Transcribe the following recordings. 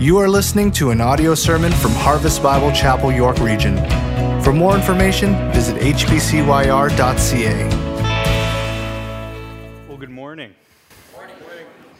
You are listening to an audio sermon from Harvest Bible Chapel, York Region. For more information, visit hbcyr.ca.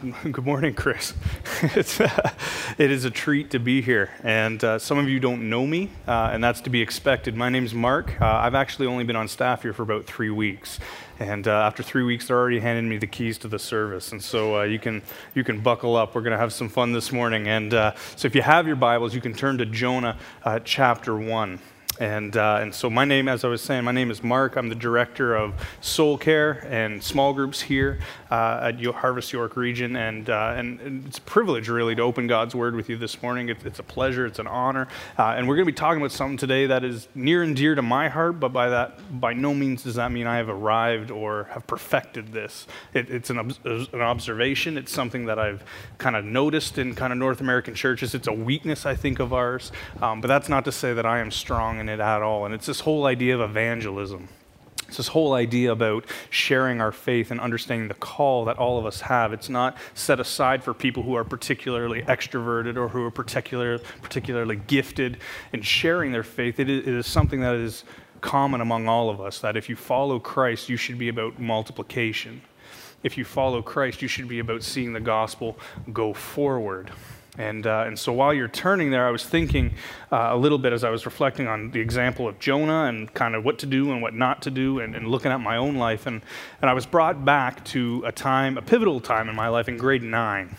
Good morning, Chris. it's, uh, it is a treat to be here. And uh, some of you don't know me, uh, and that's to be expected. My name's Mark. Uh, I've actually only been on staff here for about three weeks. And uh, after three weeks, they're already handing me the keys to the service. And so uh, you, can, you can buckle up. We're going to have some fun this morning. And so if you have your Bibles, you can turn to Jonah chapter 1. And, uh, and so, my name, as I was saying, my name is Mark. I'm the director of soul care and small groups here uh, at Harvest York Region. And, uh, and, it's a privilege, really, to open God's Word with you this morning. It's, it's a pleasure, it's an honor. Uh, and we're going to be talking about something today that is near and dear to my heart, but by that, by no means does that mean I have arrived or have perfected this. It, it's an, an observation, it's something that I've kind of noticed in kind of North American churches. It's a weakness, I think, of ours. Um, but that's not to say that I am strong in it at all. And it's this whole idea of evangelism. It's this whole idea about sharing our faith and understanding the call that all of us have. It's not set aside for people who are particularly extroverted or who are particular, particularly gifted in sharing their faith. It is, it is something that is common among all of us that if you follow Christ, you should be about multiplication. If you follow Christ, you should be about seeing the gospel go forward. And, uh, and so while you're turning there, I was thinking uh, a little bit as I was reflecting on the example of Jonah and kind of what to do and what not to do and, and looking at my own life. And, and I was brought back to a time, a pivotal time in my life in grade nine.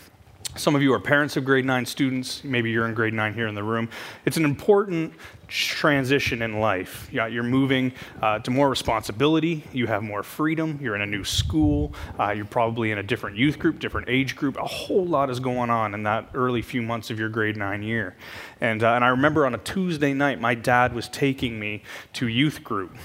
Some of you are parents of grade nine students. Maybe you're in grade nine here in the room. It's an important transition in life. You're moving uh, to more responsibility. You have more freedom. You're in a new school. Uh, you're probably in a different youth group, different age group. A whole lot is going on in that early few months of your grade nine year. And, uh, and I remember on a Tuesday night, my dad was taking me to youth group.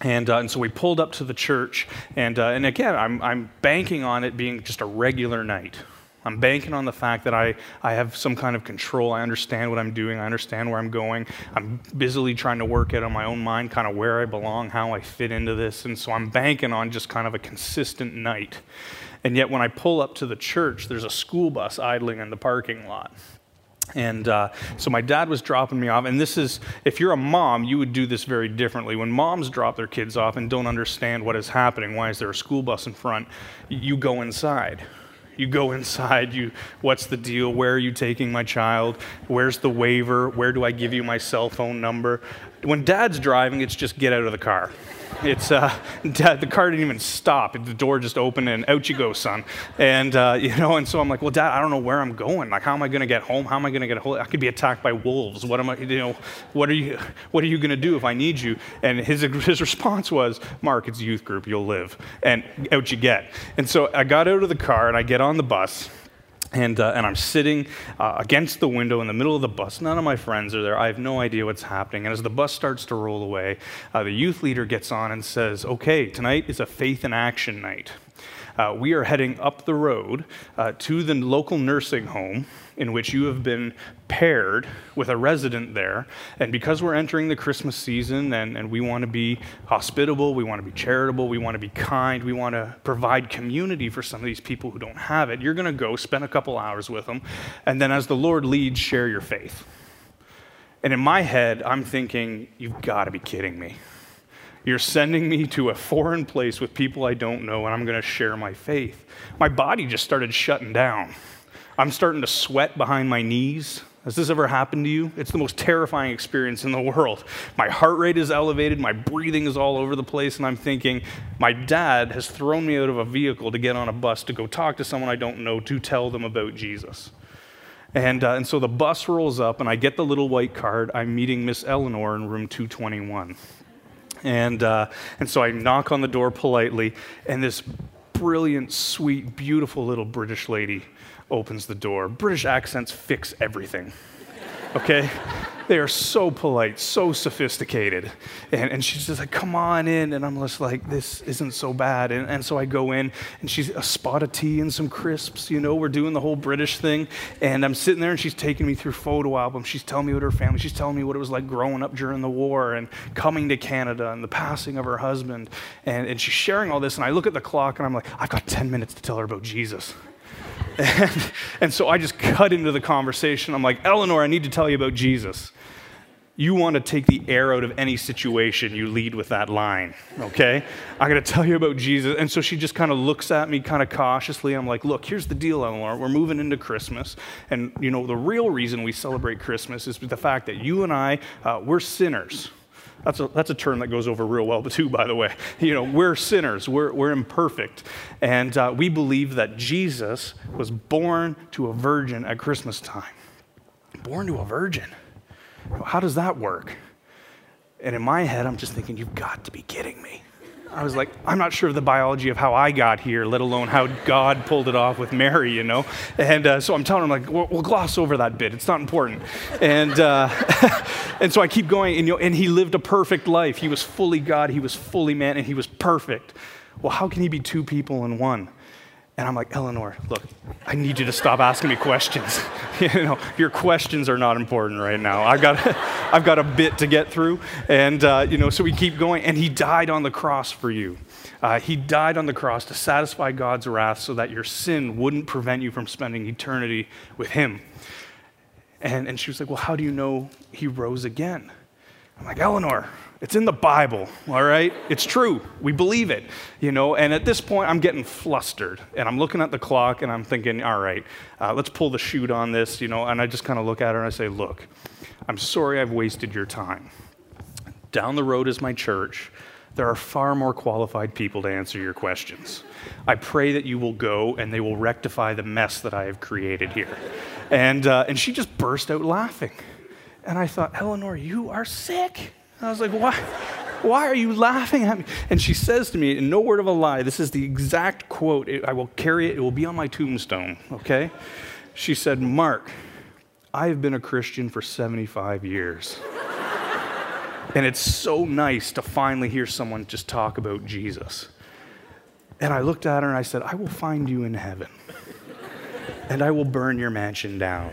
And, uh, and so we pulled up to the church, and, uh, and again, I'm, I'm banking on it being just a regular night, I'm banking on the fact that I, I have some kind of control. I understand what I'm doing. I understand where I'm going. I'm busily trying to work out on my own mind kind of where I belong, how I fit into this. And so I'm banking on just kind of a consistent night. And yet, when I pull up to the church, there's a school bus idling in the parking lot. And uh, so my dad was dropping me off. And this is, if you're a mom, you would do this very differently. When moms drop their kids off and don't understand what is happening, why is there a school bus in front, you go inside you go inside, you, what's the deal? Where are you taking my child? Where's the waiver? Where do I give you my cell phone number? When dad's driving, it's just get out of the car. It's uh, dad, the car didn't even stop. The door just opened and out you go, son. And uh, you know, and so I'm like, well, dad, I don't know where I'm going. Like, how am I going to get home? How am I going to get home? I could be attacked by wolves. What am I? You know, what are you? What are you going to do if I need you? And his his response was, Mark, it's youth group. You'll live. And out you get. And so I got out of the car and I get on the bus and, uh, and I'm sitting uh, against the window in the middle of the bus. None of my friends are there. I have no idea what's happening. And as the bus starts to roll away, uh, the youth leader gets on and says, Okay, tonight is a faith in action night. Uh, we are heading up the road uh, to the local nursing home in which you have been paired with a resident there. And because we're entering the Christmas season and, and we want to be hospitable, we want to be charitable, we want to be kind, we want to provide community for some of these people who don't have it, you're going to go spend a couple hours with them. And then, as the Lord leads, share your faith. And in my head, I'm thinking, you've got to be kidding me. You're sending me to a foreign place with people I don't know, and I'm going to share my faith. My body just started shutting down. I'm starting to sweat behind my knees. Has this ever happened to you? It's the most terrifying experience in the world. My heart rate is elevated, my breathing is all over the place, and I'm thinking, my dad has thrown me out of a vehicle to get on a bus to go talk to someone I don't know to tell them about Jesus. And, uh, and so the bus rolls up, and I get the little white card. I'm meeting Miss Eleanor in room 221. And, uh, and so I knock on the door politely, and this brilliant, sweet, beautiful little British lady opens the door. British accents fix everything. Okay? they are so polite, so sophisticated. And, and she's just like, come on in. And I'm just like, this isn't so bad. And, and so I go in, and she's a spot of tea and some crisps. You know, we're doing the whole British thing. And I'm sitting there, and she's taking me through photo albums. She's telling me what her family, she's telling me what it was like growing up during the war and coming to Canada and the passing of her husband. And, and she's sharing all this. And I look at the clock, and I'm like, I've got 10 minutes to tell her about Jesus. And, and so I just cut into the conversation. I'm like, Eleanor, I need to tell you about Jesus you want to take the air out of any situation, you lead with that line, okay? I got to tell you about Jesus. And so she just kind of looks at me kind of cautiously. I'm like, look, here's the deal, Eleanor. We're moving into Christmas. And, you know, the real reason we celebrate Christmas is the fact that you and I, uh, we're sinners. That's a, that's a term that goes over real well, too, by the way. You know, we're sinners, we're, we're imperfect. And uh, we believe that Jesus was born to a virgin at Christmas time. Born to a virgin. How does that work? And in my head, I'm just thinking, you've got to be kidding me. I was like, I'm not sure of the biology of how I got here, let alone how God pulled it off with Mary, you know? And uh, so I'm telling him, like, we'll, we'll, gloss over that bit. It's not important. And, uh, and so I keep going, and, you know, and he lived a perfect life. He was fully God, he was fully man, and he was perfect. Well, how can he be two people in one? And I'm like, Eleanor, look, I need you to stop asking me questions. you know, your questions are not important right now. I've got, I've got a bit to get through. And, uh, you know, so we keep going. And he died on the cross for you. Uh, he died on the cross to satisfy God's wrath so that your sin wouldn't prevent you from spending eternity with him. And, and she was like, Well, how do you know he rose again? I'm like, Eleanor, it's in the Bible, all right? It's true. We believe it, you know? And at this point, I'm getting flustered. And I'm looking at the clock and I'm thinking, all right, uh, let's pull the chute on this, you know? And I just kind of look at her and I say, look, I'm sorry I've wasted your time. Down the road is my church. There are far more qualified people to answer your questions. I pray that you will go and they will rectify the mess that I have created here. And, uh, and she just burst out laughing. And I thought, Eleanor, you are sick. I was like, why? Why are you laughing at me? And she says to me, in no word of a lie, this is the exact quote. I will carry it, it will be on my tombstone, okay? She said, Mark, I have been a Christian for 75 years. and it's so nice to finally hear someone just talk about Jesus. And I looked at her and I said, I will find you in heaven, and I will burn your mansion down.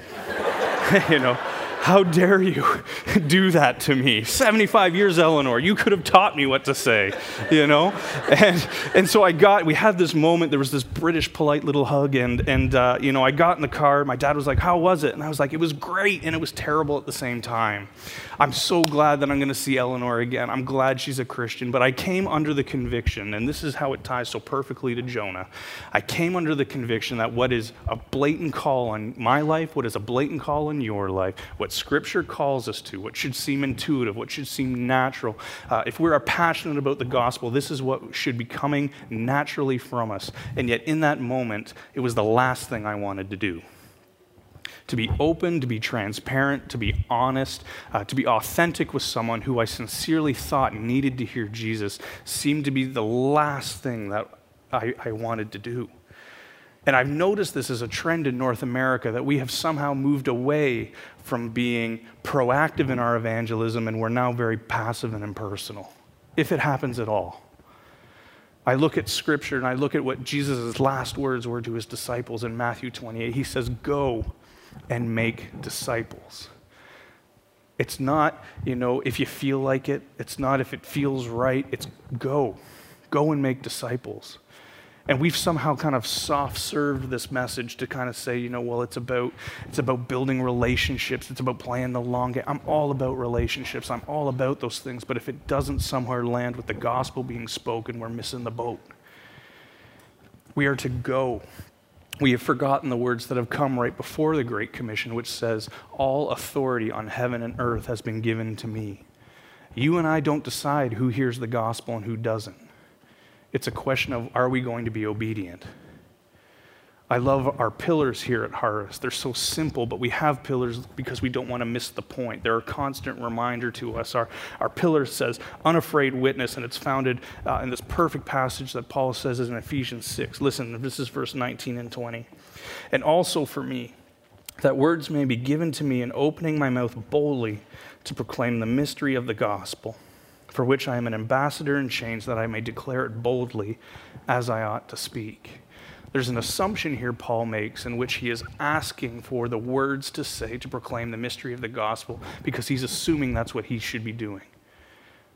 you know? How dare you do that to me? 75 years, Eleanor. You could have taught me what to say, you know? And, and so I got, we had this moment. There was this British polite little hug. And, and uh, you know, I got in the car. My dad was like, How was it? And I was like, It was great. And it was terrible at the same time. I'm so glad that I'm going to see Eleanor again. I'm glad she's a Christian. But I came under the conviction, and this is how it ties so perfectly to Jonah. I came under the conviction that what is a blatant call on my life, what is a blatant call on your life, what Scripture calls us to, what should seem intuitive, what should seem natural, uh, if we are passionate about the gospel, this is what should be coming naturally from us. And yet, in that moment, it was the last thing I wanted to do to be open, to be transparent, to be honest, uh, to be authentic with someone who I sincerely thought needed to hear Jesus seemed to be the last thing that I, I wanted to do. And I've noticed this as a trend in North America that we have somehow moved away from being proactive in our evangelism and we're now very passive and impersonal, if it happens at all. I look at scripture and I look at what Jesus' last words were to his disciples in Matthew 28. He says, Go and make disciples. It's not, you know, if you feel like it, it's not if it feels right, it's go. Go and make disciples. And we've somehow kind of soft served this message to kind of say, you know, well, it's about it's about building relationships, it's about playing the long game. I'm all about relationships. I'm all about those things, but if it doesn't somewhere land with the gospel being spoken, we're missing the boat. We are to go we have forgotten the words that have come right before the Great Commission, which says, All authority on heaven and earth has been given to me. You and I don't decide who hears the gospel and who doesn't. It's a question of are we going to be obedient? I love our pillars here at Harvest. They're so simple, but we have pillars because we don't want to miss the point. They're a constant reminder to us. Our, our pillar says unafraid witness, and it's founded uh, in this perfect passage that Paul says is in Ephesians 6. Listen, this is verse 19 and 20. And also for me, that words may be given to me in opening my mouth boldly to proclaim the mystery of the gospel, for which I am an ambassador in chains, that I may declare it boldly as I ought to speak. There's an assumption here Paul makes in which he is asking for the words to say to proclaim the mystery of the gospel because he's assuming that's what he should be doing.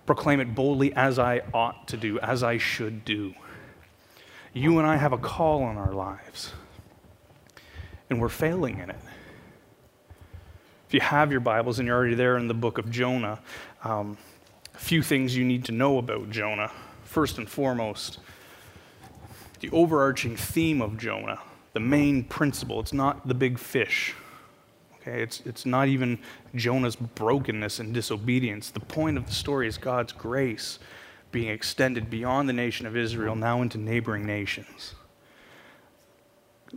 Proclaim it boldly as I ought to do, as I should do. You and I have a call on our lives. and we're failing in it. If you have your Bibles and you're already there in the book of Jonah, um, a few things you need to know about Jonah. First and foremost, the overarching theme of Jonah, the main principle, it's not the big fish. Okay, it's, it's not even Jonah's brokenness and disobedience. The point of the story is God's grace being extended beyond the nation of Israel, now into neighboring nations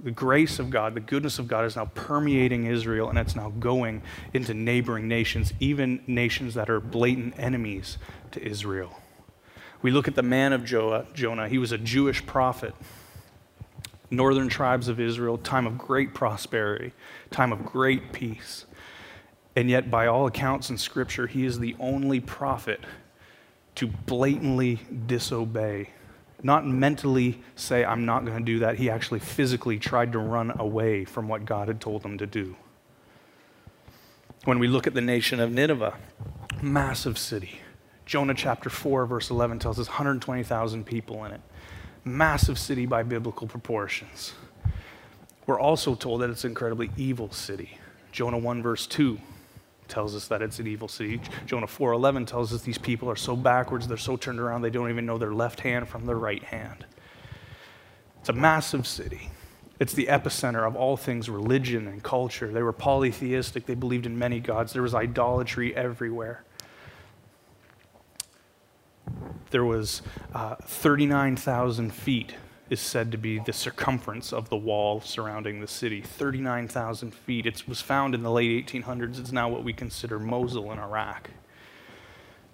the grace of God, the goodness of God is now permeating Israel and it's now going into neighboring nations, even nations that are blatant enemies to Israel. We look at the man of Jonah. He was a Jewish prophet. Northern tribes of Israel, time of great prosperity, time of great peace. And yet, by all accounts in Scripture, he is the only prophet to blatantly disobey not mentally say, I'm not going to do that. He actually physically tried to run away from what God had told him to do. When we look at the nation of Nineveh, massive city. Jonah chapter 4, verse 11 tells us 120,000 people in it. Massive city by biblical proportions. We're also told that it's an incredibly evil city. Jonah 1, verse 2 tells us that it's an evil city. Jonah 4:11 tells us these people are so backwards, they're so turned around, they don't even know their left hand from their right hand. It's a massive city. It's the epicenter of all things religion and culture. They were polytheistic, they believed in many gods. There was idolatry everywhere. There was uh, 39,000 feet is said to be the circumference of the wall surrounding the city 39,000 feet. It was found in the late 1800s. It's now what we consider Mosul in Iraq.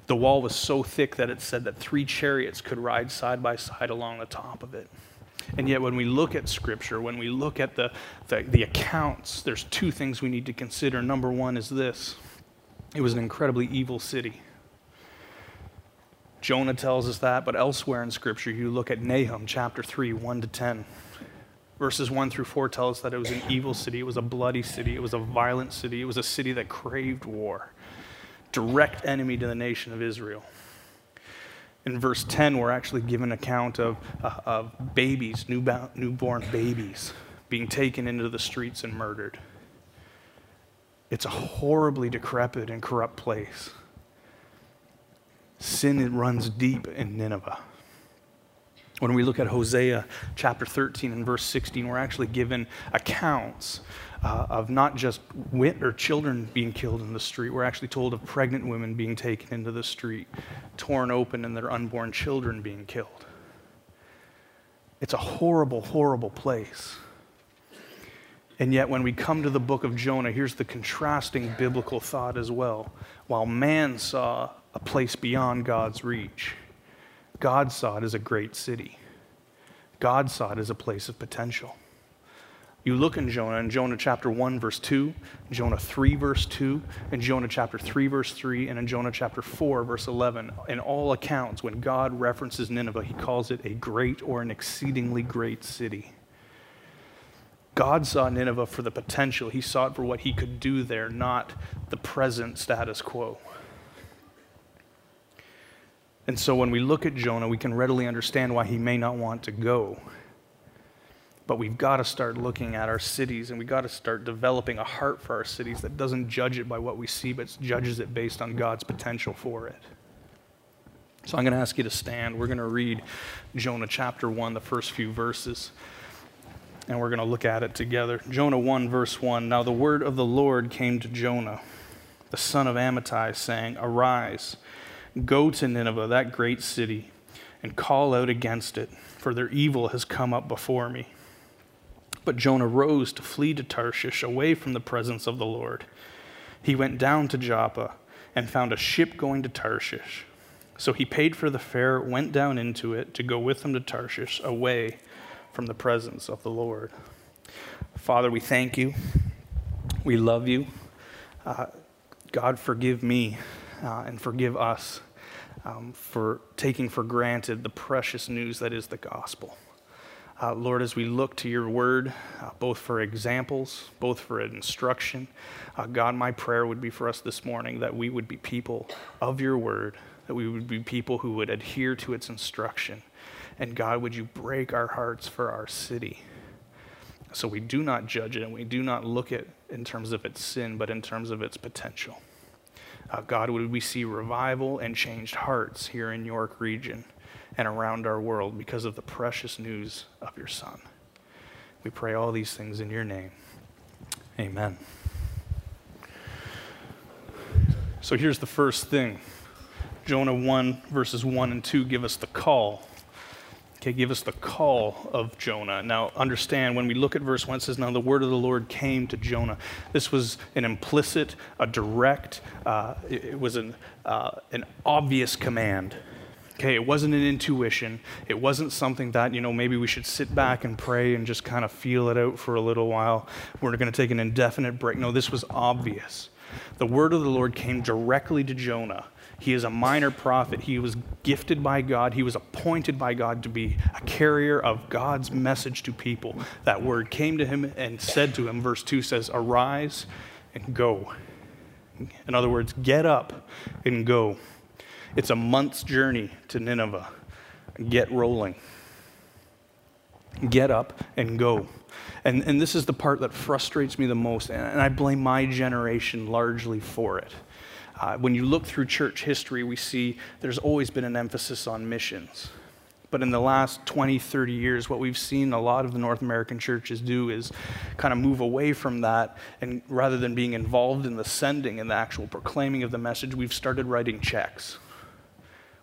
The wall was so thick that it said that three chariots could ride side by side along the top of it. And yet, when we look at Scripture, when we look at the, the, the accounts, there's two things we need to consider. Number one is this it was an incredibly evil city. Jonah tells us that, but elsewhere in Scripture, you look at Nahum chapter 3, 1 to 10. Verses 1 through 4 tell us that it was an evil city, it was a bloody city, it was a violent city, it was a city that craved war. Direct enemy to the nation of Israel. In verse 10, we're actually given account of, uh, of babies, newborn babies, being taken into the streets and murdered. It's a horribly decrepit and corrupt place. Sin runs deep in Nineveh. When we look at Hosea chapter 13 and verse 16, we're actually given accounts uh, of not just wit or children being killed in the street. We're actually told of pregnant women being taken into the street, torn open, and their unborn children being killed. It's a horrible, horrible place. And yet, when we come to the book of Jonah, here's the contrasting biblical thought as well. While man saw a place beyond God's reach. God saw it as a great city. God saw it as a place of potential. You look in Jonah, in Jonah chapter 1, verse 2, Jonah 3, verse 2, and Jonah chapter 3, verse 3, and in Jonah chapter 4, verse 11. In all accounts, when God references Nineveh, he calls it a great or an exceedingly great city. God saw Nineveh for the potential. He saw it for what he could do there, not the present status quo. And so when we look at Jonah, we can readily understand why he may not want to go. But we've got to start looking at our cities and we've got to start developing a heart for our cities that doesn't judge it by what we see, but judges it based on God's potential for it. So I'm going to ask you to stand. We're going to read Jonah chapter 1, the first few verses, and we're going to look at it together. Jonah 1, verse 1. Now the word of the Lord came to Jonah, the son of Amittai, saying, Arise Go to Nineveh, that great city, and call out against it, for their evil has come up before me. But Jonah rose to flee to Tarshish, away from the presence of the Lord. He went down to Joppa and found a ship going to Tarshish. So he paid for the fare, went down into it to go with them to Tarshish, away from the presence of the Lord. Father, we thank you. We love you. Uh, God, forgive me uh, and forgive us um, for taking for granted the precious news that is the gospel. Uh, Lord, as we look to your word, uh, both for examples, both for instruction, uh, God, my prayer would be for us this morning that we would be people of your word, that we would be people who would adhere to its instruction. And God, would you break our hearts for our city? So we do not judge it and we do not look at in terms of its sin, but in terms of its potential. Uh, God, would we see revival and changed hearts here in York region and around our world because of the precious news of your Son? We pray all these things in your name. Amen. So here's the first thing Jonah 1, verses 1 and 2 give us the call. Okay, give us the call of Jonah. Now, understand when we look at verse 1, it says, Now the word of the Lord came to Jonah. This was an implicit, a direct, uh, it, was an, uh, an obvious command. Okay, it wasn't an intuition. It wasn't something that, you know, maybe we should sit back and pray and just kind of feel it out for a little while. We're going to take an indefinite break. No, this was obvious. The word of the Lord came directly to Jonah. He is a minor prophet. He was gifted by God. He was appointed by God to be a carrier of God's message to people. That word came to him and said to him, verse 2 says, Arise and go. In other words, get up and go. It's a month's journey to Nineveh. Get rolling. Get up and go. And, and this is the part that frustrates me the most, and I blame my generation largely for it. Uh, when you look through church history, we see there's always been an emphasis on missions. But in the last 20, 30 years, what we've seen a lot of the North American churches do is kind of move away from that. And rather than being involved in the sending and the actual proclaiming of the message, we've started writing checks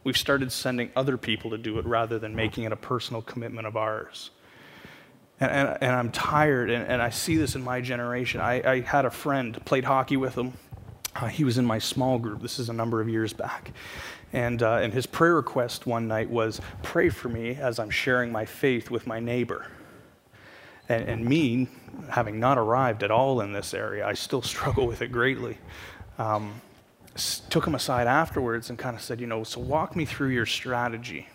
we've started sending other people to do it rather than making it a personal commitment of ours. And, and, and I'm tired, and, and, I see this in my generation. I, I had a friend, played hockey with him. Uh, he was in my small group. This is a number of years back. And, uh, and his prayer request one night was pray for me as I'm sharing my faith with my neighbor. And, and me, having not arrived at all in this area, I still struggle with it greatly. Um, took him aside afterwards and kind of said, you know, so walk me through your strategy.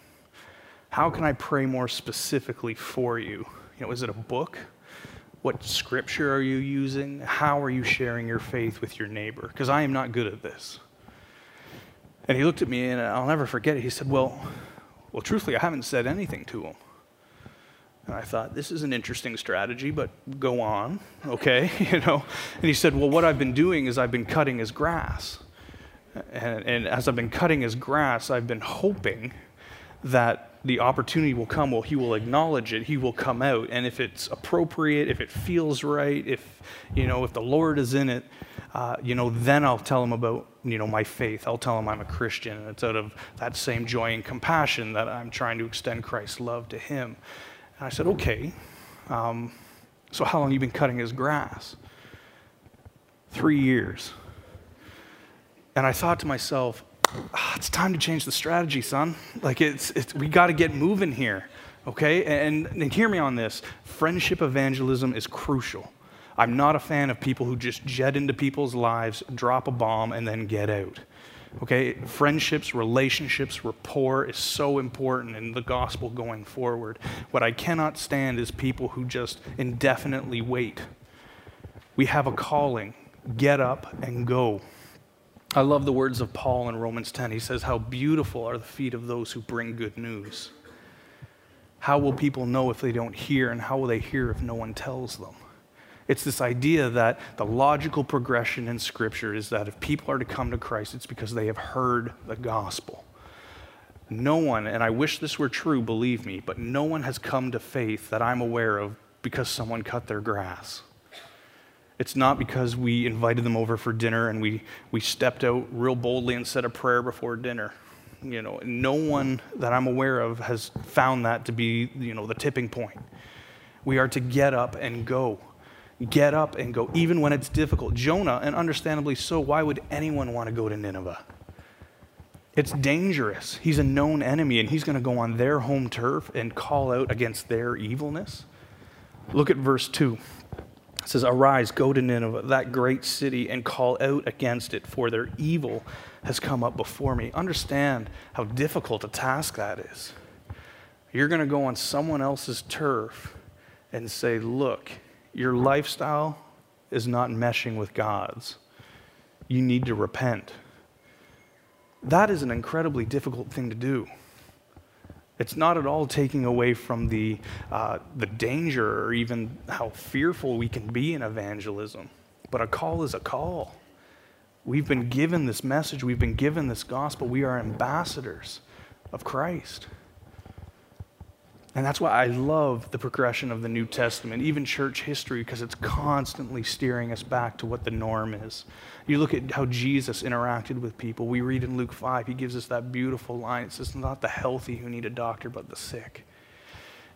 How can I pray more specifically for you? You know, is it a book? What scripture are you using? How are you sharing your faith with your neighbor? Because I am not good at this. And he looked at me and I'll never forget it. He said, Well, well, truthfully, I haven't said anything to him. And I thought, this is an interesting strategy, but go on, okay? you know. And he said, Well, what I've been doing is I've been cutting his grass. And, and, as I've been cutting his grass, I've been hoping that the opportunity will come. Well, he will acknowledge it. He will come out. And if it's appropriate, if it feels right, if, you know, if the Lord is in it, uh, you know, then I'll tell him about, you know, my faith. I'll tell him I'm a Christian. And it's out of that same joy and compassion that I'm trying to extend Christ's love to him. And I said, okay. Um, so how long have you been cutting his grass? Three years. And I thought to myself, ah, it's time to change the strategy, son. Like, it's, it's we got to get moving here, okay? And, and hear me on this friendship evangelism is crucial. I'm not a fan of people who just jet into people's lives, drop a bomb, and then get out. Okay? Friendships, relationships, rapport is so important in the gospel going forward. What I cannot stand is people who just indefinitely wait. We have a calling. Get up and go. I love the words of Paul in Romans 10. He says, How beautiful are the feet of those who bring good news. How will people know if they don't hear, and how will they hear if no one tells them? It's this idea that the logical progression in Scripture is that if people are to come to Christ, it's because they have heard the gospel. No one, and I wish this were true, believe me, but no one has come to faith that I'm aware of because someone cut their grass. It's not because we invited them over for dinner and we, we stepped out real boldly and said a prayer before dinner. You know, no one that I'm aware of has found that to be, you know, the tipping point. We are to get up and go. Get up and go, even when it's difficult. Jonah, and understandably so, why would anyone want to go to Nineveh? It's dangerous. He's a known enemy, and he's going to go on their home turf and call out against their evilness. Look at verse 2. It says, Arise, go to Nineveh, that great city, and call out against it, for their evil has come up before me. Understand how difficult a task that is. You're going to go on someone else's turf and say, Look, your lifestyle is not meshing with God's. You need to repent. That is an incredibly difficult thing to do. It's not at all taking away from the, uh, the danger or even how fearful we can be in evangelism. But a call is a call. We've been given this message, we've been given this gospel. We are ambassadors of Christ. And that's why I love the progression of the New Testament, even church history, because it's constantly steering us back to what the norm is. You look at how Jesus interacted with people. We read in Luke 5, he gives us that beautiful line. It says, Not the healthy who need a doctor, but the sick.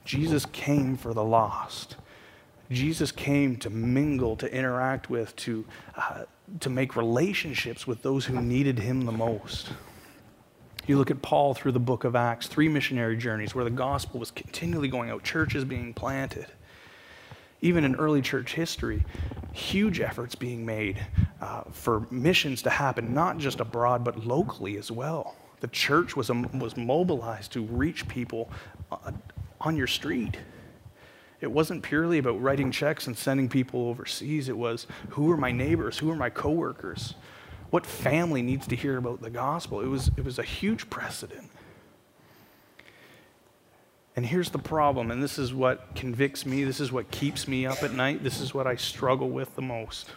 Jesus came for the lost. Jesus came to mingle, to interact with, to, uh, to make relationships with those who needed him the most. You look at Paul through the book of Acts, three missionary journeys where the gospel was continually going out, churches being planted. Even in early church history, huge efforts being made uh, for missions to happen, not just abroad, but locally as well. The church was, um, was mobilized to reach people uh, on your street. It wasn't purely about writing checks and sending people overseas. It was who are my neighbors? Who are my coworkers? What family needs to hear about the gospel? It was, it was a huge precedent. And here's the problem, and this is what convicts me, this is what keeps me up at night, this is what I struggle with the most.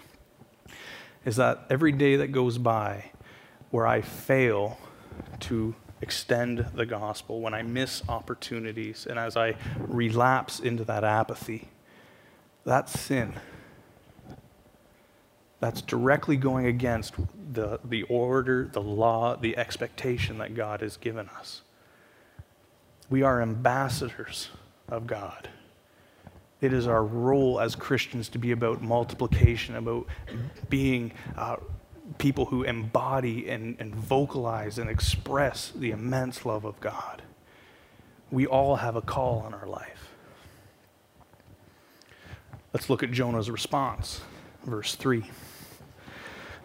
Is that every day that goes by where I fail to extend the gospel, when I miss opportunities, and as I relapse into that apathy, that's sin. That's directly going against the, the order, the law, the expectation that God has given us. We are ambassadors of God. It is our role as Christians to be about multiplication, about being uh, people who embody and, and vocalize and express the immense love of God. We all have a call on our life. Let's look at Jonah's response, verse 3.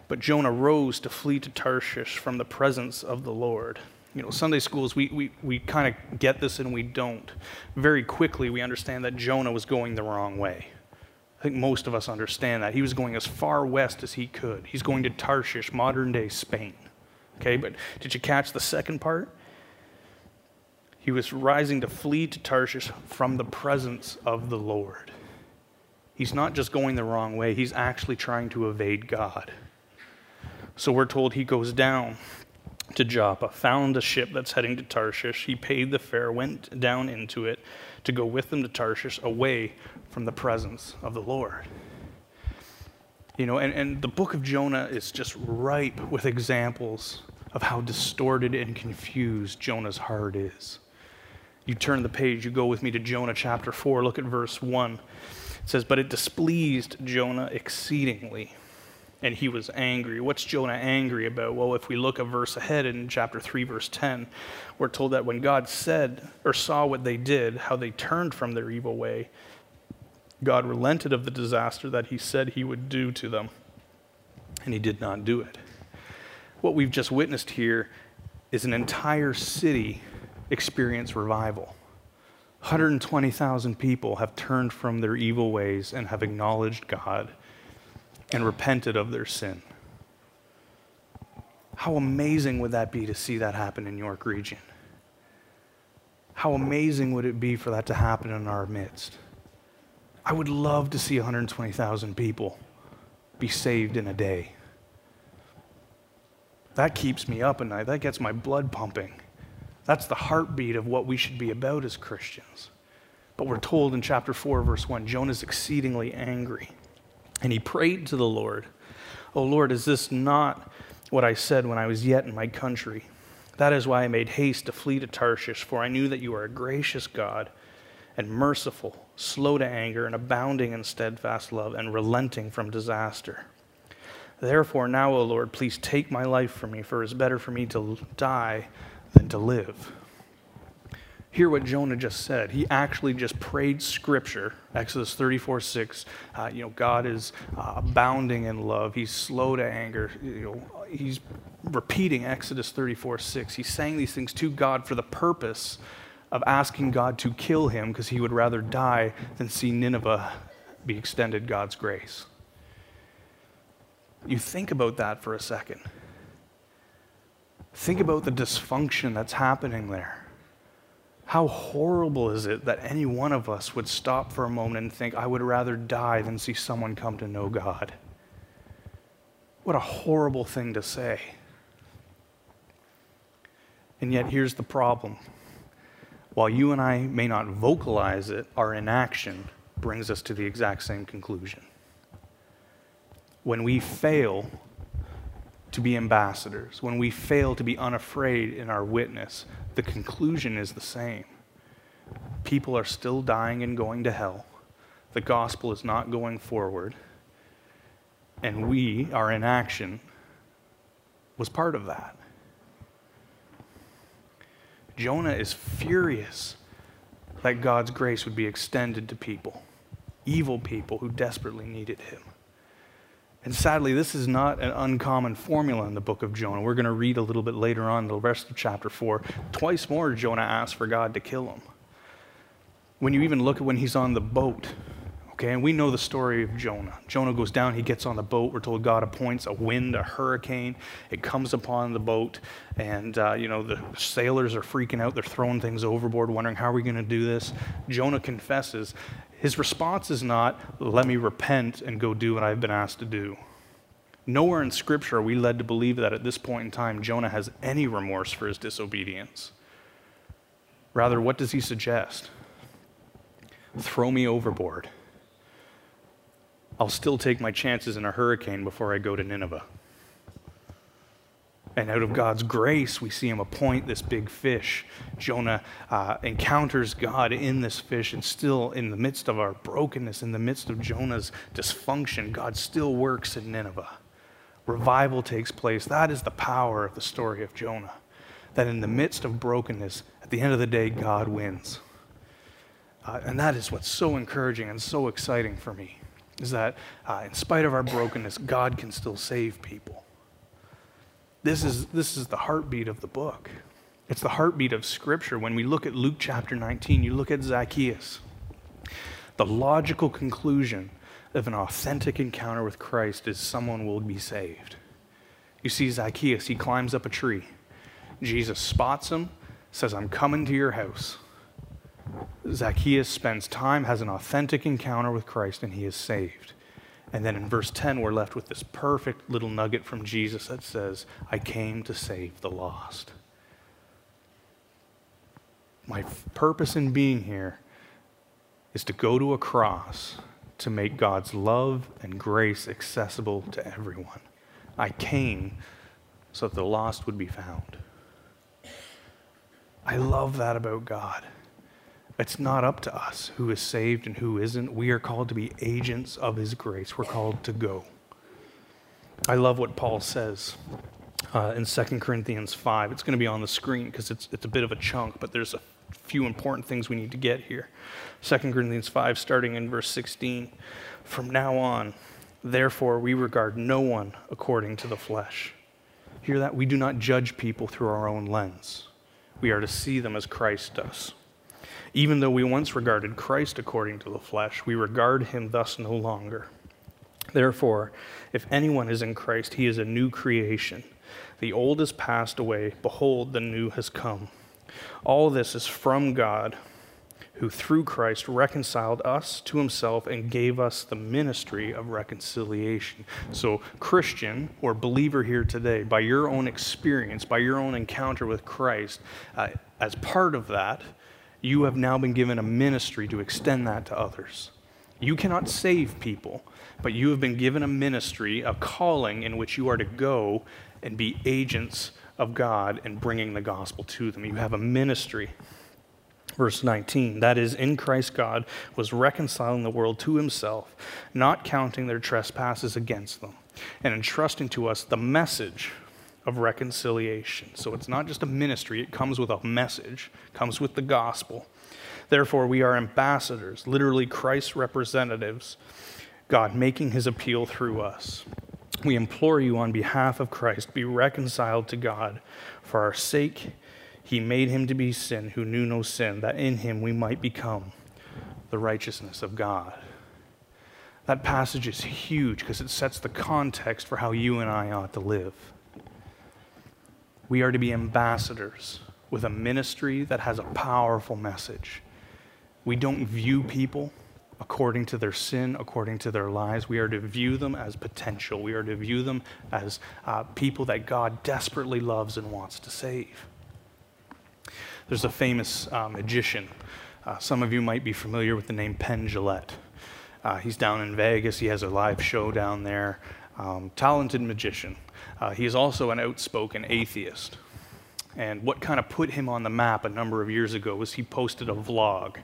But Jonah rose to flee to Tarshish from the presence of the Lord. You know, Sunday schools, we, we, we kind of get this and we don't. Very quickly, we understand that Jonah was going the wrong way. I think most of us understand that. He was going as far west as he could. He's going to Tarshish, modern day Spain. Okay, but did you catch the second part? He was rising to flee to Tarshish from the presence of the Lord. He's not just going the wrong way, he's actually trying to evade God. So we're told he goes down to Joppa, found a ship that's heading to Tarshish. He paid the fare, went down into it to go with them to Tarshish away from the presence of the Lord. You know, and, and the book of Jonah is just ripe with examples of how distorted and confused Jonah's heart is. You turn the page, you go with me to Jonah chapter 4, look at verse 1. It says, But it displeased Jonah exceedingly and he was angry. What's Jonah angry about? Well, if we look a verse ahead in chapter 3, verse 10, we're told that when God said or saw what they did, how they turned from their evil way, God relented of the disaster that he said he would do to them, and he did not do it. What we've just witnessed here is an entire city experience revival. 120,000 people have turned from their evil ways and have acknowledged God and repented of their sin. How amazing would that be to see that happen in York Region? How amazing would it be for that to happen in our midst? I would love to see 120,000 people be saved in a day. That keeps me up at night. That gets my blood pumping. That's the heartbeat of what we should be about as Christians. But we're told in chapter 4, verse 1 Jonah is exceedingly angry. And he prayed to the Lord, Oh Lord, is this not what I said when I was yet in my country? That is why I made haste to flee to Tarshish, for I knew that you are a gracious God and merciful, slow to anger, and abounding in steadfast love, and relenting from disaster. Therefore, now, O Lord, please take my life from me, for it is better for me to die than to live hear what Jonah just said. He actually just prayed scripture, Exodus 34 6. Uh, you know, God is uh, abounding in love. He's slow to anger. You know, he's repeating Exodus 34 6. He's saying these things to God for the purpose of asking God to kill him because he would rather die than see Nineveh be extended God's grace. You think about that for a second. Think about the dysfunction that's happening there How horrible is it that any one of us would stop for a moment and think, I would rather die than see someone come to know God? What a horrible thing to say. And yet, here's the problem. While you and I may not vocalize it, our inaction brings us to the exact same conclusion. When we fail to be ambassadors, when we fail to be unafraid in our witness, the conclusion is the same. People are still dying and going to hell. The gospel is not going forward. And we, our inaction, was part of that. Jonah is furious that God's grace would be extended to people, evil people who desperately needed him. And sadly, this is not an uncommon formula in the book of Jonah. We're going to read a little bit later on, the rest of chapter 4. Twice more, Jonah asks for God to kill him. When you even look at when he's on the boat, okay, and we know the story of Jonah. Jonah goes down, he gets on the boat. We're told God appoints a wind, a hurricane. It comes upon the boat, and, uh, you know, the sailors are freaking out. They're throwing things overboard, wondering, how are we going to do this? Jonah confesses, his response is not, let me repent and go do what I've been asked to do. Nowhere in Scripture are we led to believe that at this point in time Jonah has any remorse for his disobedience. Rather, what does he suggest? Throw me overboard. I'll still take my chances in a hurricane before I go to Nineveh. And out of God's grace, we see him appoint this big fish. Jonah uh, encounters God in this fish, and still, in the midst of our brokenness, in the midst of Jonah's dysfunction, God still works in Nineveh. Revival takes place. That is the power of the story of Jonah. That in the midst of brokenness, at the end of the day, God wins. Uh, and that is what's so encouraging and so exciting for me, is that uh, in spite of our brokenness, God can still save people. This is, this is the heartbeat of the book. It's the heartbeat of Scripture. When we look at Luke chapter 19, you look at Zacchaeus. The logical conclusion of an authentic encounter with Christ is someone will be saved. You see Zacchaeus, he climbs up a tree. Jesus spots him, says, I'm coming to your house. Zacchaeus spends time, has an authentic encounter with Christ, and he is saved. And then in verse 10, we're left with this perfect little nugget from Jesus that says, I came to save the lost. My purpose in being here is to go to a cross to make God's love and grace accessible to everyone. I came so that the lost would be found. I love that about God. It's not up to us who is saved and who isn't. We are called to be agents of His grace. We're called to go. I love what Paul says uh, in 2 Corinthians 5. It's going to be on the screen because it's, it's a bit of a chunk, but there's a few important things we need to get here. 2 Corinthians 5, starting in verse 16. From now on, therefore, we regard no one according to the flesh. Hear that? We do not judge people through our own lens. We are to see them as Christ does. Even though we once regarded Christ according to the flesh, we regard him thus no longer. Therefore, if anyone is in Christ, he is a new creation. The old has passed away. Behold, the new has come. All this is from God, who through Christ reconciled us to himself and gave us the ministry of reconciliation. So, Christian or believer here today, by your own experience, by your own encounter with Christ, uh, as part of that, you have now been given a ministry to extend that to others. You cannot save people, but you have been given a ministry, a calling in which you are to go and be agents of God and bringing the gospel to them. You have a ministry. Verse 19, that is, in Christ God was reconciling the world to himself, not counting their trespasses against them, and entrusting to us the message of reconciliation. So it's not just a ministry, it comes with a message, comes with the gospel. Therefore, we are ambassadors, literally Christ's representatives, God making his appeal through us. We implore you on behalf of Christ, be reconciled to God. For our sake, he made him to be sin who knew no sin, that in him we might become the righteousness of God. That passage is huge because it sets the context for how you and I ought to live. We are to be ambassadors with a ministry that has a powerful message. We don't view people according to their sin, according to their lives. We are to view them as potential. We are to view them as uh, people that God desperately loves and wants to save. There's a famous uh, magician. Uh, some of you might be familiar with the name Penn Jillette. Uh, he's down in Vegas. He has a live show down there. Um, talented magician. Uh, he is also an outspoken atheist. And what kind of put him on the map a number of years ago was he posted a vlog,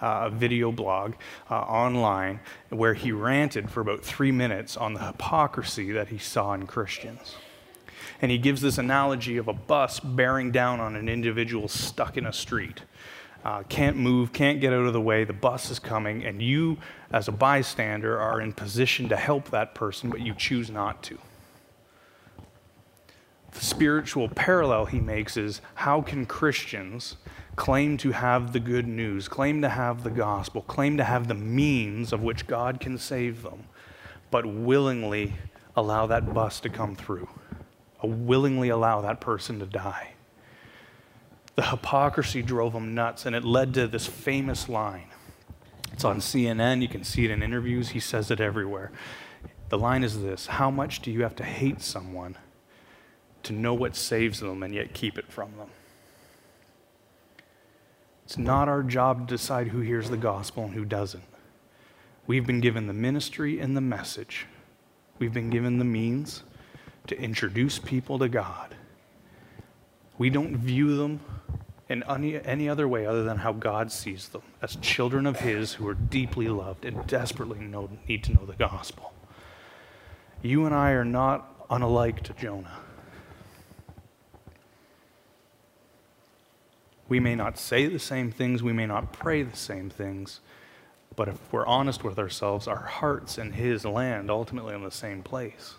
uh, a video blog uh, online, where he ranted for about three minutes on the hypocrisy that he saw in Christians. And he gives this analogy of a bus bearing down on an individual stuck in a street. Uh, can't move, can't get out of the way, the bus is coming, and you, as a bystander, are in position to help that person, but you choose not to the spiritual parallel he makes is how can Christians claim to have the good news, claim to have the gospel, claim to have the means of which God can save them, but willingly allow that bus to come through, uh, willingly allow that person to die? The hypocrisy drove him nuts, and it led to this famous line. It's on CNN, you can see it in interviews, he says it everywhere. The line is this How much do you have to hate someone to know what saves them and yet keep it from them. It's not our job to decide who hears the gospel and who doesn't. We've been given the ministry and the message. We've been given the means to introduce people to God. We don't view them in any, any other way other than how God sees them as children of His who are deeply loved and desperately know, need to know the gospel. You and I are not unlike to Jonah. We may not say the same things, we may not pray the same things, but if we're honest with ourselves, our hearts and His land ultimately in the same place.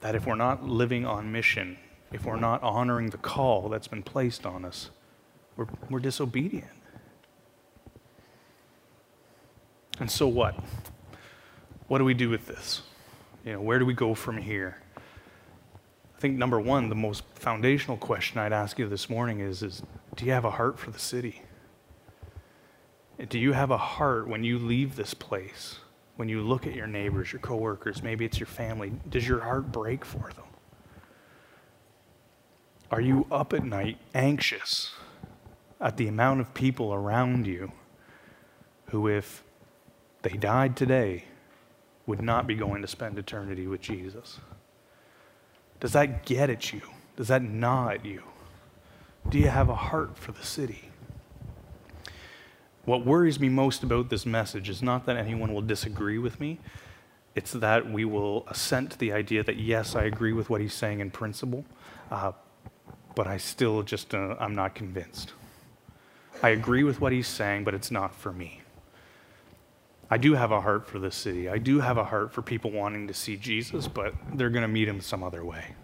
That if we're not living on mission, if we're not honoring the call that's been placed on us, we're, we're disobedient. And so what? What do we do with this? You know, where do we go from here? I think number one, the most foundational question I'd ask you this morning is, is do you have a heart for the city? Do you have a heart when you leave this place, when you look at your neighbors, your coworkers, maybe it's your family, does your heart break for them? Are you up at night anxious at the amount of people around you who, if they died today, would not be going to spend eternity with Jesus? Does that get at you? Does that gnaw at you? Do you have a heart for the city? What worries me most about this message is not that anyone will disagree with me. It's that we will assent to the idea that, yes, I agree with what he's saying in principle, uh, but I still just, uh, I'm not convinced. I agree with what he's saying, but it's not for me. I do have a heart for this city. I do have a heart for people wanting to see Jesus, but they're going to meet him some other way.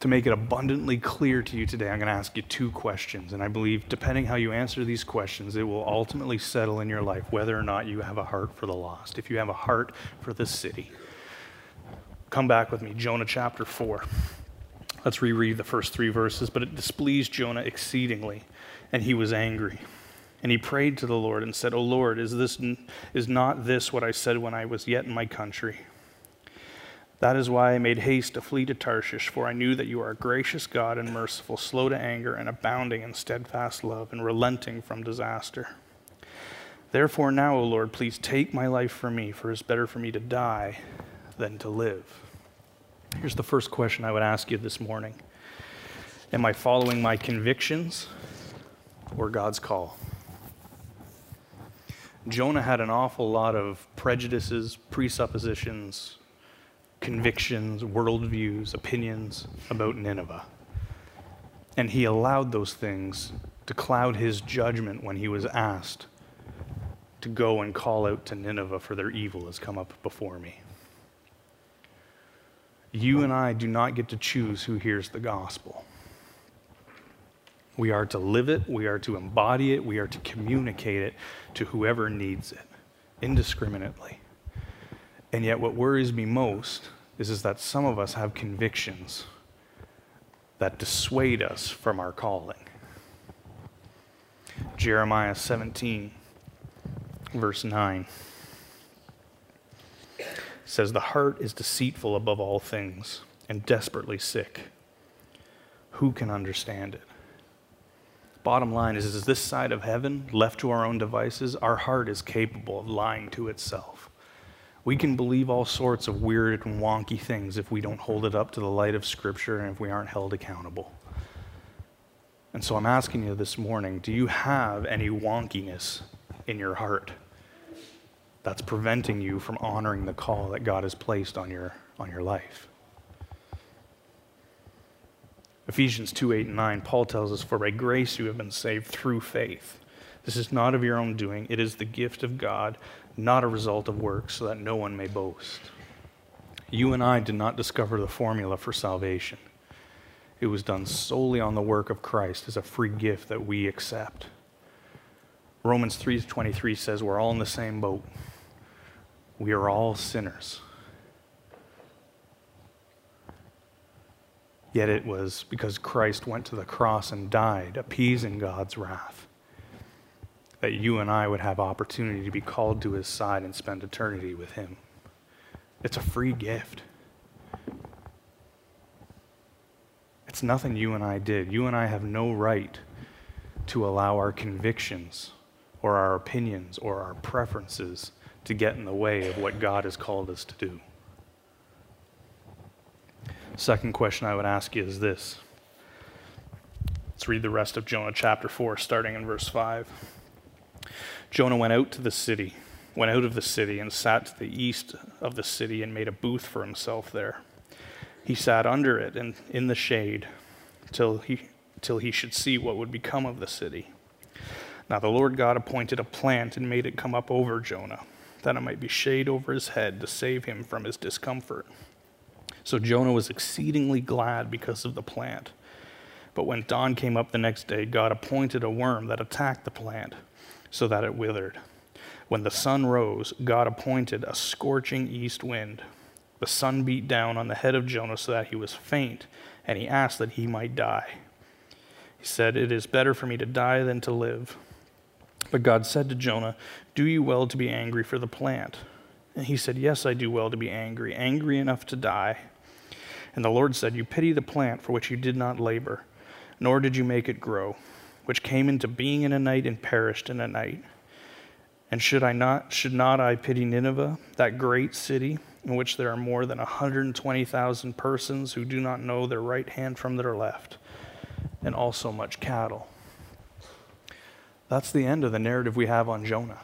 To make it abundantly clear to you today, I'm going to ask you two questions. And I believe, depending how you answer these questions, it will ultimately settle in your life whether or not you have a heart for the lost, if you have a heart for this city. Come back with me, Jonah chapter 4. Let's reread the first three verses. But it displeased Jonah exceedingly, and he was angry. And he prayed to the Lord and said, O Lord, is, this, is not this what I said when I was yet in my country? That is why I made haste to flee to Tarshish, for I knew that you are a gracious God and merciful, slow to anger, and abounding in steadfast love, and relenting from disaster. Therefore, now, O Lord, please take my life from me, for it is better for me to die than to live. Here's the first question I would ask you this morning Am I following my convictions or God's call? Jonah had an awful lot of prejudices, presuppositions, convictions, worldviews, opinions about Nineveh. And he allowed those things to cloud his judgment when he was asked to go and call out to Nineveh for their evil has come up before me. You and I do not get to choose who hears the gospel. We are to live it, we are to embody it, we are to communicate it to whoever needs it indiscriminately. And yet, what worries me most is, is that some of us have convictions that dissuade us from our calling. Jeremiah 17, verse 9 says, The heart is deceitful above all things and desperately sick. Who can understand it? Bottom line is, is this side of heaven, left to our own devices, our heart is capable of lying to itself. We can believe all sorts of weird and wonky things if we don't hold it up to the light of Scripture and if we aren't held accountable. And so I'm asking you this morning do you have any wonkiness in your heart that's preventing you from honoring the call that God has placed on your, on your life? Ephesians 2 8 and 9, Paul tells us, For by grace you have been saved through faith. This is not of your own doing, it is the gift of God, not a result of works, so that no one may boast. You and I did not discover the formula for salvation. It was done solely on the work of Christ as a free gift that we accept. Romans 3:23 says we're all in the same boat. We are all sinners. Yet it was because Christ went to the cross and died, appeasing God's wrath, that you and I would have opportunity to be called to his side and spend eternity with him. It's a free gift. It's nothing you and I did. You and I have no right to allow our convictions or our opinions or our preferences to get in the way of what God has called us to do. Second question I would ask you is this. Let's read the rest of Jonah chapter 4, starting in verse 5. Jonah went out to the city, went out of the city, and sat to the east of the city and made a booth for himself there. He sat under it and in the shade till he, till he should see what would become of the city. Now the Lord God appointed a plant and made it come up over Jonah, that it might be shade over his head to save him from his discomfort. So Jonah was exceedingly glad because of the plant. But when dawn came up the next day, God appointed a worm that attacked the plant so that it withered. When the sun rose, God appointed a scorching east wind. The sun beat down on the head of Jonah so that he was faint, and he asked that he might die. He said, It is better for me to die than to live. But God said to Jonah, Do you well to be angry for the plant? And he said, Yes, I do well to be angry, angry enough to die. And the Lord said, You pity the plant for which you did not labor, nor did you make it grow, which came into being in a night and perished in a night. And should I not should not I pity Nineveh, that great city, in which there are more than 120,000 persons who do not know their right hand from their left, and also much cattle? That's the end of the narrative we have on Jonah.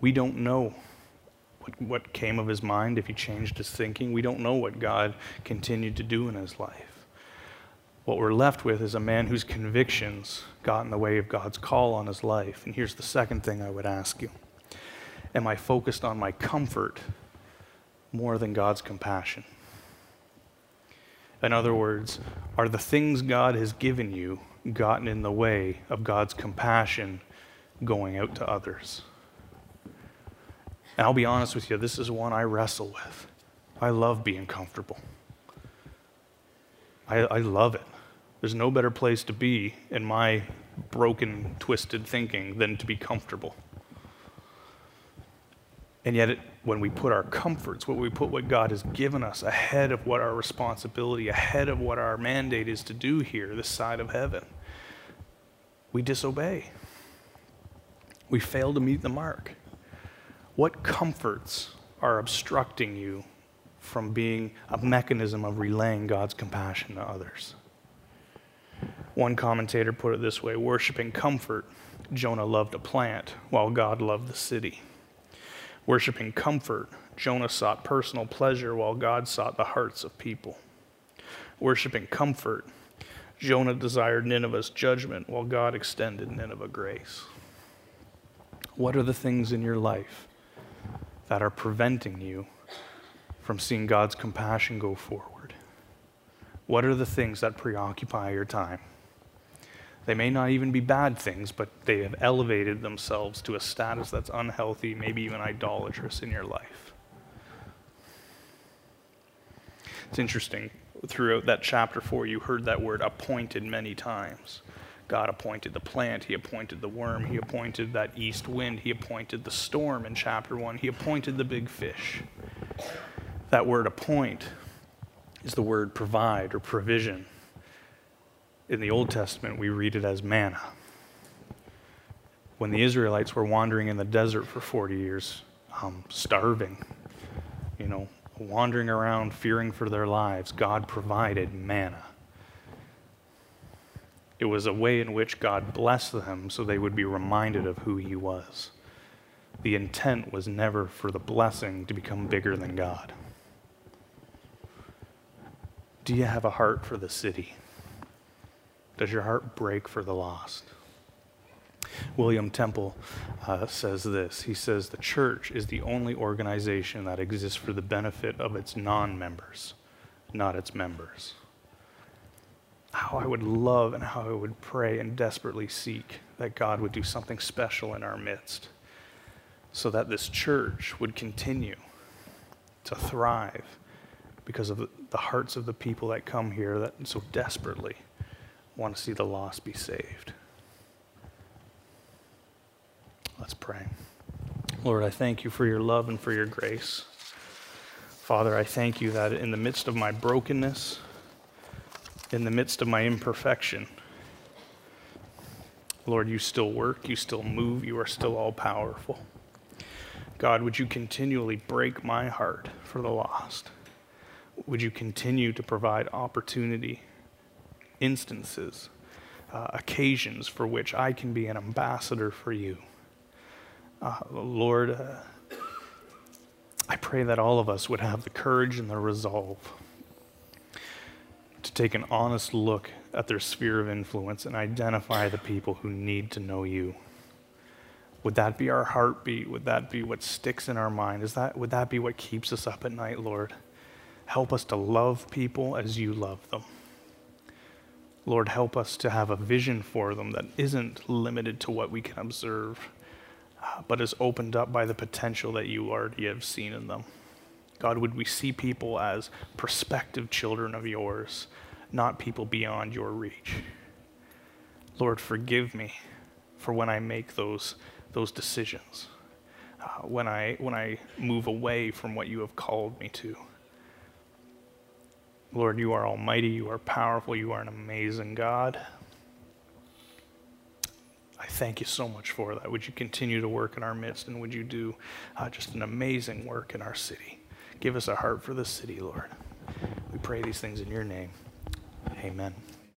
We don't know what, what came of his mind, if he changed his thinking. We don't know what God continued to do in his life. What we're left with is a man whose convictions got in the way of God's call on his life. And here's the second thing I would ask you Am I focused on my comfort more than God's compassion? In other words, are the things God has given you gotten in the way of God's compassion going out to others? And I'll be honest with you, this is one I wrestle with. I love being comfortable. I, I love it. There's no better place to be in my broken, twisted thinking than to be comfortable. And yet, it, when we put our comforts, when we put what God has given us ahead of what our responsibility, ahead of what our mandate is to do here, this side of heaven, we disobey. We fail to meet the mark. What comforts are obstructing you from being a mechanism of relaying God's compassion to others? One commentator put it this way worshiping comfort, Jonah loved a plant, while God loved the city. Worshipping comfort, Jonah sought personal pleasure, while God sought the hearts of people. Worshipping comfort, Jonah desired Nineveh's judgment, while God extended Nineveh grace. What are the things in your life that are preventing you from seeing God's compassion go forward? What are the things that preoccupy your time? They may not even be bad things, but they have elevated themselves to a status that's unhealthy, maybe even idolatrous in your life. It's interesting. throughout that chapter 4, you heard that word appointed many times. God appointed the plant, He appointed the worm, He appointed that east wind, He appointed the storm in chapter 1, He appointed the big fish. That word appoint is the word provide or provision. In the Old Testament, we read it as manna. When the Israelites were wandering in the desert for 40 years, um, starving, you know, wandering around fearing for their lives, God provided manna. It was a way in which God blessed them so they would be reminded of who He was. The intent was never for the blessing to become bigger than God. Do you have a heart for the city? Does your heart break for the lost? William Temple uh, says this. He says, The church is the only organization that exists for the benefit of its non members, not its members. How I would love and how I would pray and desperately seek that God would do something special in our midst so that this church would continue to thrive because of the hearts of the people that come here that so desperately want to see the lost be saved. Let's pray. Lord, I thank you for your love and for your grace. Father, I thank you that in the midst of my brokenness, in the midst of my imperfection, Lord, you still work, you still move, you are still all powerful. God, would you continually break my heart for the lost? Would you continue to provide opportunity, instances, uh, occasions for which I can be an ambassador for you? Uh, Lord, uh, I pray that all of us would have the courage and the resolve take an honest look at their sphere of influence and identify the people who need to know you. Would that be our heartbeat? Would that be what sticks in our mind? Is that, would that be what keeps us up at night, Lord? Help us to love people as you love them. Lord, help us to have a vision for them that isn't limited to what we can observe uh, but is opened up by the potential that you already have seen in them. God, would we see people as prospective children of yours, not people beyond your reach? Lord, forgive me for when I make those, those decisions, uh, when, I, when I move away from what you have called me to. Lord, you are almighty, you are powerful, you are an amazing God. I thank you so much for that. Would you continue to work in our midst and would you do uh, just an amazing work in our city? Give us a heart for the city, Lord. We pray these things in your name. Amen.